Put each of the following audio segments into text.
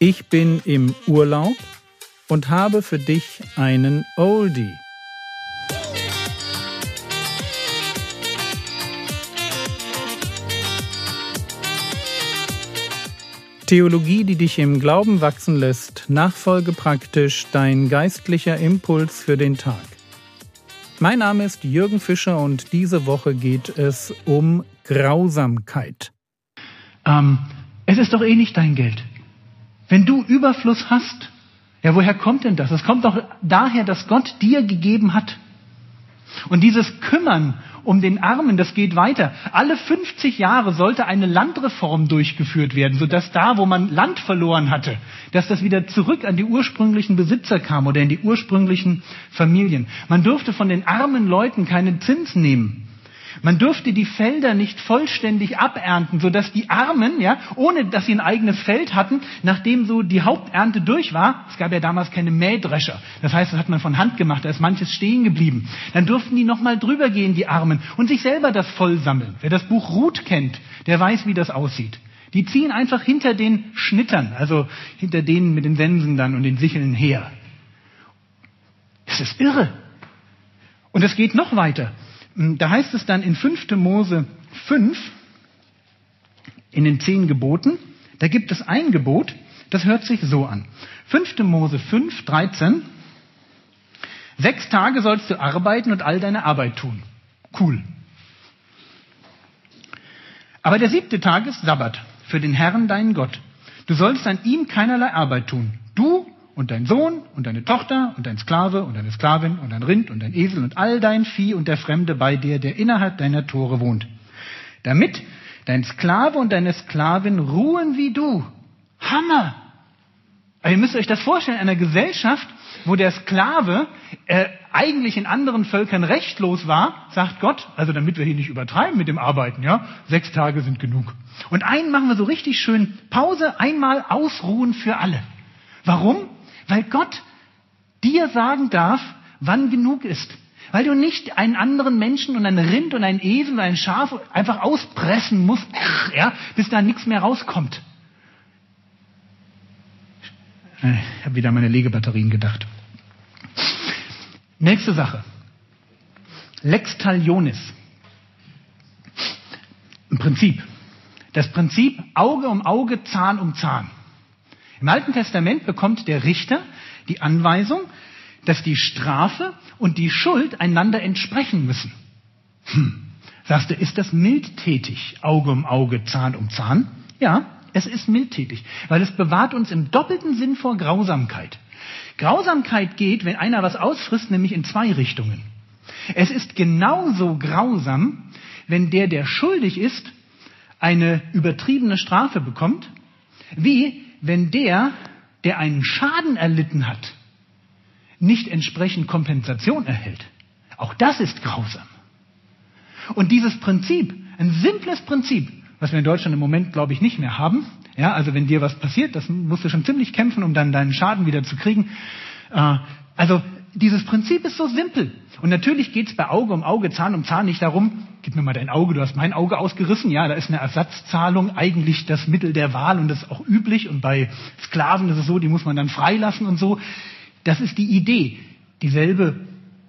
Ich bin im Urlaub und habe für dich einen Oldie. Theologie, die dich im Glauben wachsen lässt, nachfolge praktisch dein geistlicher Impuls für den Tag. Mein Name ist Jürgen Fischer und diese Woche geht es um Grausamkeit. Ähm, es ist doch eh nicht dein Geld. Wenn du Überfluss hast, ja, woher kommt denn das? Es kommt doch daher, dass Gott dir gegeben hat. Und dieses Kümmern um den Armen, das geht weiter. Alle 50 Jahre sollte eine Landreform durchgeführt werden, sodass da, wo man Land verloren hatte, dass das wieder zurück an die ursprünglichen Besitzer kam oder in die ursprünglichen Familien. Man durfte von den armen Leuten keinen Zins nehmen. Man durfte die Felder nicht vollständig abernten, sodass die Armen, ja, ohne dass sie ein eigenes Feld hatten, nachdem so die Haupternte durch war, es gab ja damals keine Mähdrescher, das heißt, das hat man von Hand gemacht, da ist manches stehen geblieben, dann durften die nochmal drüber gehen, die Armen, und sich selber das voll sammeln. Wer das Buch Ruth kennt, der weiß, wie das aussieht. Die ziehen einfach hinter den Schnittern, also hinter denen mit den Sensen dann und den Sicheln her. Es ist irre. Und es geht noch weiter. Hm, da heißt es dann in 5. Mose 5, in den zehn Geboten, da gibt es ein Gebot, das hört sich so an. 5. Mose 5, 13. Sechs Tage sollst du arbeiten und all deine Arbeit tun. Cool. Aber der siebte Tag ist Sabbat für den Herrn, deinen Gott. Du sollst an ihm keinerlei Arbeit tun. Und dein Sohn und deine Tochter und dein Sklave und deine Sklavin und dein Rind und dein Esel und all dein Vieh und der Fremde bei dir, der innerhalb deiner Tore wohnt. Damit dein Sklave und deine Sklavin ruhen wie du. Hammer! Aber ihr müsst euch das vorstellen, in einer Gesellschaft, wo der Sklave äh, eigentlich in anderen Völkern rechtlos war, sagt Gott, also damit wir hier nicht übertreiben mit dem Arbeiten, ja, sechs Tage sind genug. Und einen machen wir so richtig schön Pause, einmal ausruhen für alle. Warum? Weil Gott dir sagen darf, wann genug ist. Weil du nicht einen anderen Menschen und ein Rind und ein Esel und ein Schaf einfach auspressen musst, ja, bis da nichts mehr rauskommt. Ich habe wieder meine Legebatterien gedacht. Nächste Sache. Lex talionis. Im Prinzip. Das Prinzip Auge um Auge, Zahn um Zahn. Im Alten Testament bekommt der Richter die Anweisung, dass die Strafe und die Schuld einander entsprechen müssen. Hm. Sagst du, ist das mildtätig, Auge um Auge, Zahn um Zahn? Ja, es ist mildtätig, weil es bewahrt uns im doppelten Sinn vor Grausamkeit. Grausamkeit geht, wenn einer was ausfrisst, nämlich in zwei Richtungen. Es ist genauso grausam, wenn der, der schuldig ist, eine übertriebene Strafe bekommt, wie wenn der, der einen Schaden erlitten hat, nicht entsprechend Kompensation erhält. Auch das ist grausam. Und dieses Prinzip, ein simples Prinzip, was wir in Deutschland im Moment, glaube ich, nicht mehr haben. Ja, also wenn dir was passiert, das musst du schon ziemlich kämpfen, um dann deinen Schaden wieder zu kriegen. Äh, also dieses Prinzip ist so simpel. Und natürlich geht es bei Auge um Auge, Zahn um Zahn nicht darum, gib mir mal dein Auge, du hast mein Auge ausgerissen. Ja, da ist eine Ersatzzahlung eigentlich das Mittel der Wahl und das ist auch üblich. Und bei Sklaven ist es so, die muss man dann freilassen und so. Das ist die Idee. Dieselbe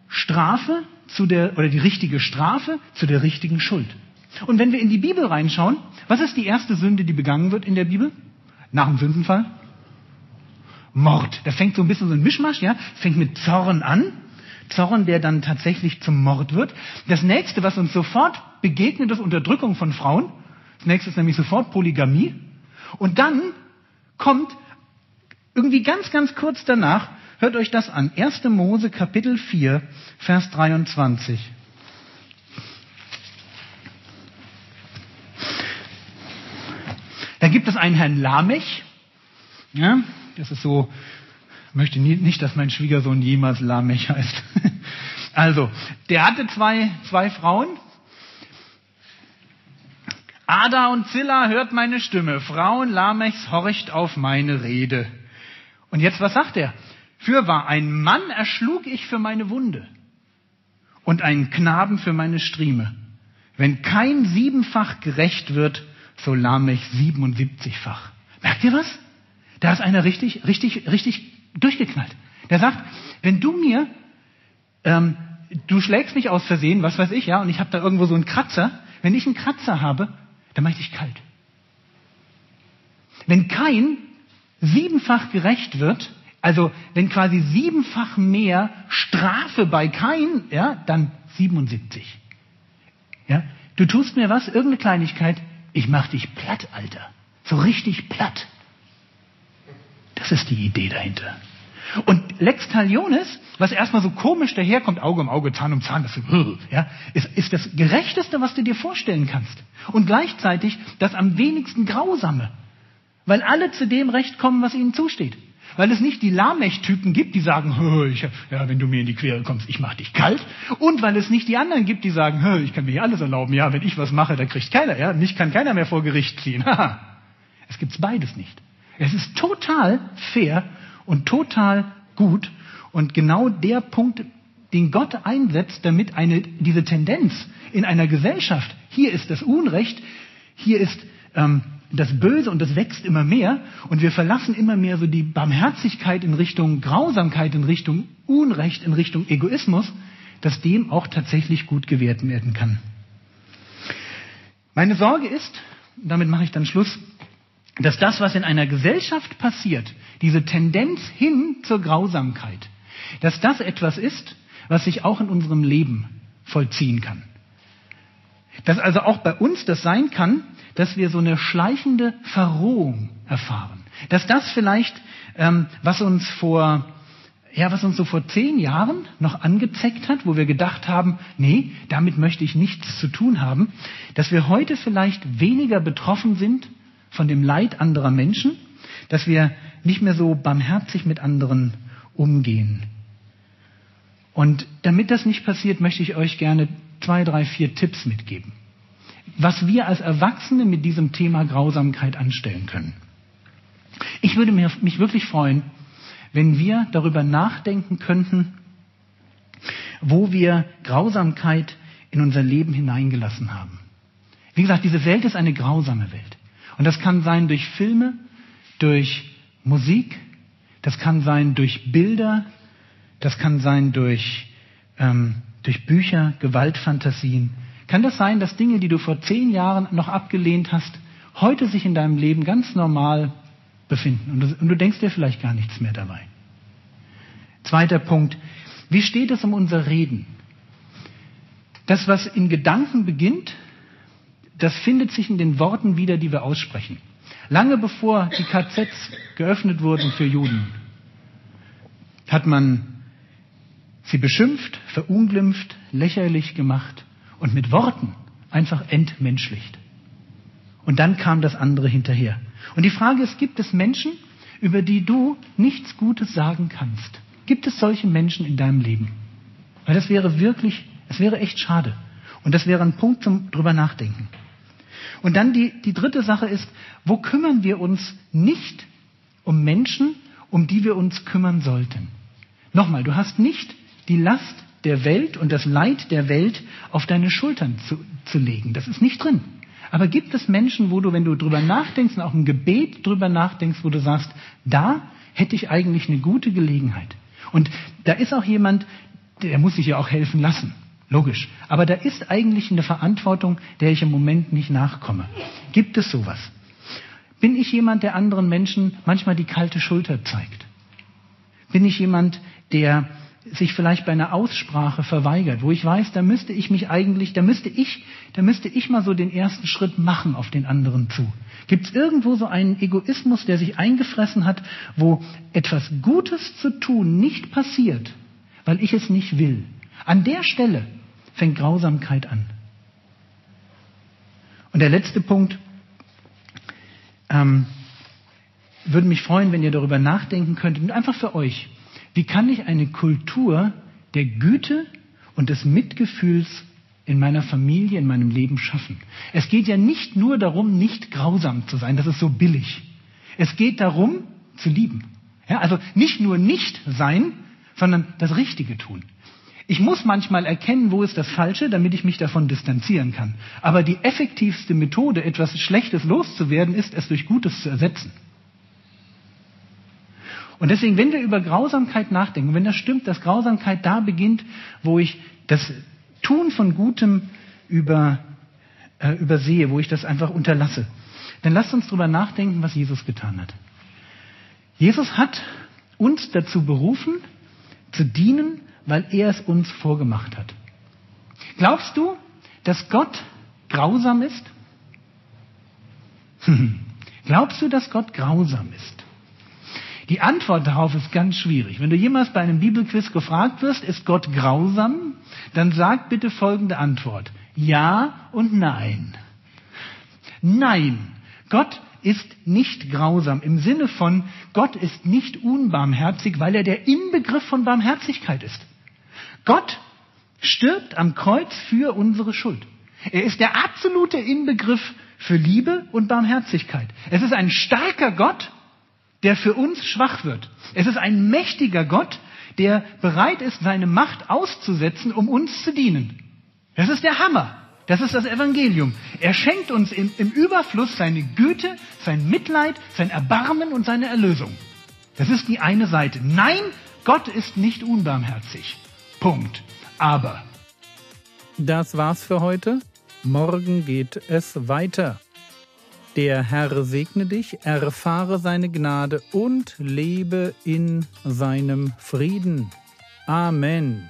Strafe zu der, oder die richtige Strafe zu der richtigen Schuld. Und wenn wir in die Bibel reinschauen, was ist die erste Sünde, die begangen wird in der Bibel? Nach dem Sündenfall? Mord. Das fängt so ein bisschen so ein Mischmasch, ja. Es fängt mit Zorn an. Zorn, der dann tatsächlich zum Mord wird. Das nächste, was uns sofort begegnet, ist Unterdrückung von Frauen. Das nächste ist nämlich sofort Polygamie. Und dann kommt irgendwie ganz, ganz kurz danach, hört euch das an. 1. Mose Kapitel 4, Vers 23. Da gibt es einen Herrn Lamech. Ja, das ist so, ich möchte nicht, dass mein Schwiegersohn jemals Lamech heißt. Also, der hatte zwei, zwei Frauen. Ada und Zilla hört meine Stimme. Frauen Lamechs horcht auf meine Rede. Und jetzt, was sagt er? Fürwahr, ein Mann erschlug ich für meine Wunde und einen Knaben für meine Strieme. Wenn kein siebenfach gerecht wird, so Lamech siebenundsiebzigfach. Merkt ihr was? Da ist einer richtig, richtig, richtig durchgeknallt. Der sagt, wenn du mir, ähm, du schlägst mich aus Versehen, was weiß ich, ja, und ich habe da irgendwo so einen Kratzer. Wenn ich einen Kratzer habe, dann mache ich dich kalt. Wenn kein siebenfach gerecht wird, also wenn quasi siebenfach mehr Strafe bei Kain, ja, dann 77. Ja, du tust mir was, irgendeine Kleinigkeit, ich mach dich platt, Alter. So richtig platt. Das ist die Idee dahinter. Und Lex Talionis, was erstmal so komisch daherkommt, Auge um Auge, Zahn um Zahn, das, ja, ist, ist das Gerechteste, was du dir vorstellen kannst. Und gleichzeitig das am wenigsten Grausame. Weil alle zu dem Recht kommen, was ihnen zusteht. Weil es nicht die Lamech-Typen gibt, die sagen, ich, ja, wenn du mir in die Quere kommst, ich mach dich kalt. Und weil es nicht die anderen gibt, die sagen, ich kann mir hier alles erlauben, ja, wenn ich was mache, dann kriegt keiner, ja, mich kann keiner mehr vor Gericht ziehen. es gibt beides nicht. Es ist total fair und total gut und genau der Punkt, den Gott einsetzt, damit eine, diese Tendenz in einer Gesellschaft, hier ist das Unrecht, hier ist ähm, das Böse und das wächst immer mehr und wir verlassen immer mehr so die Barmherzigkeit in Richtung Grausamkeit, in Richtung Unrecht, in Richtung Egoismus, dass dem auch tatsächlich gut gewährt werden kann. Meine Sorge ist, damit mache ich dann Schluss, dass das, was in einer Gesellschaft passiert, diese Tendenz hin zur Grausamkeit, dass das etwas ist, was sich auch in unserem Leben vollziehen kann. Dass also auch bei uns das sein kann, dass wir so eine schleichende Verrohung erfahren. Dass das vielleicht, ähm, was uns vor, ja, was uns so vor zehn Jahren noch angezeckt hat, wo wir gedacht haben, nee, damit möchte ich nichts zu tun haben, dass wir heute vielleicht weniger betroffen sind von dem Leid anderer Menschen, dass wir nicht mehr so barmherzig mit anderen umgehen. Und damit das nicht passiert, möchte ich euch gerne zwei, drei, vier Tipps mitgeben was wir als Erwachsene mit diesem Thema Grausamkeit anstellen können. Ich würde mich wirklich freuen, wenn wir darüber nachdenken könnten, wo wir Grausamkeit in unser Leben hineingelassen haben. Wie gesagt, diese Welt ist eine grausame Welt. Und das kann sein durch Filme, durch Musik, das kann sein durch Bilder, das kann sein durch, ähm, durch Bücher, Gewaltfantasien, kann das sein, dass Dinge, die du vor zehn Jahren noch abgelehnt hast, heute sich in deinem Leben ganz normal befinden und du, und du denkst dir vielleicht gar nichts mehr dabei? Zweiter Punkt. Wie steht es um unser Reden? Das, was in Gedanken beginnt, das findet sich in den Worten wieder, die wir aussprechen. Lange bevor die KZs geöffnet wurden für Juden, hat man sie beschimpft, verunglimpft, lächerlich gemacht und mit Worten einfach entmenschlicht. Und dann kam das andere hinterher. Und die Frage ist, gibt es Menschen, über die du nichts Gutes sagen kannst? Gibt es solche Menschen in deinem Leben? Weil das wäre wirklich, es wäre echt schade. Und das wäre ein Punkt zum drüber nachdenken. Und dann die, die dritte Sache ist, wo kümmern wir uns nicht um Menschen, um die wir uns kümmern sollten? Nochmal, du hast nicht die Last der Welt und das Leid der Welt auf deine Schultern zu, zu legen. Das ist nicht drin. Aber gibt es Menschen, wo du, wenn du drüber nachdenkst und auch im Gebet drüber nachdenkst, wo du sagst, da hätte ich eigentlich eine gute Gelegenheit. Und da ist auch jemand, der muss sich ja auch helfen lassen. Logisch. Aber da ist eigentlich eine Verantwortung, der ich im Moment nicht nachkomme. Gibt es sowas? Bin ich jemand, der anderen Menschen manchmal die kalte Schulter zeigt? Bin ich jemand, der sich vielleicht bei einer Aussprache verweigert, wo ich weiß, da müsste ich mich eigentlich, da müsste ich, da müsste ich mal so den ersten Schritt machen auf den anderen zu. Gibt es irgendwo so einen Egoismus, der sich eingefressen hat, wo etwas Gutes zu tun nicht passiert, weil ich es nicht will? An der Stelle fängt Grausamkeit an. Und der letzte Punkt, ähm, würde mich freuen, wenn ihr darüber nachdenken könntet und einfach für euch. Wie kann ich eine Kultur der Güte und des Mitgefühls in meiner Familie, in meinem Leben schaffen? Es geht ja nicht nur darum, nicht grausam zu sein, das ist so billig. Es geht darum, zu lieben. Ja, also nicht nur nicht sein, sondern das Richtige tun. Ich muss manchmal erkennen, wo ist das Falsche, damit ich mich davon distanzieren kann. Aber die effektivste Methode, etwas Schlechtes loszuwerden, ist, es durch Gutes zu ersetzen. Und deswegen, wenn wir über Grausamkeit nachdenken, wenn das stimmt, dass Grausamkeit da beginnt, wo ich das Tun von Gutem über, äh, übersehe, wo ich das einfach unterlasse, dann lasst uns darüber nachdenken, was Jesus getan hat. Jesus hat uns dazu berufen, zu dienen, weil er es uns vorgemacht hat. Glaubst du, dass Gott grausam ist? Glaubst du, dass Gott grausam ist? Die Antwort darauf ist ganz schwierig. Wenn du jemals bei einem Bibelquiz gefragt wirst, ist Gott grausam, dann sag bitte folgende Antwort. Ja und nein. Nein, Gott ist nicht grausam im Sinne von, Gott ist nicht unbarmherzig, weil er der Inbegriff von Barmherzigkeit ist. Gott stirbt am Kreuz für unsere Schuld. Er ist der absolute Inbegriff für Liebe und Barmherzigkeit. Es ist ein starker Gott, der für uns schwach wird. Es ist ein mächtiger Gott, der bereit ist, seine Macht auszusetzen, um uns zu dienen. Das ist der Hammer. Das ist das Evangelium. Er schenkt uns im, im, Überfluss seine Güte, sein Mitleid, sein Erbarmen und seine Erlösung. Das ist die eine Seite. Nein, Gott ist nicht unbarmherzig. Punkt. Aber. Das war's für heute. Morgen geht es weiter. Der Herr segne dich, erfahre seine Gnade und lebe in seinem Frieden. Amen.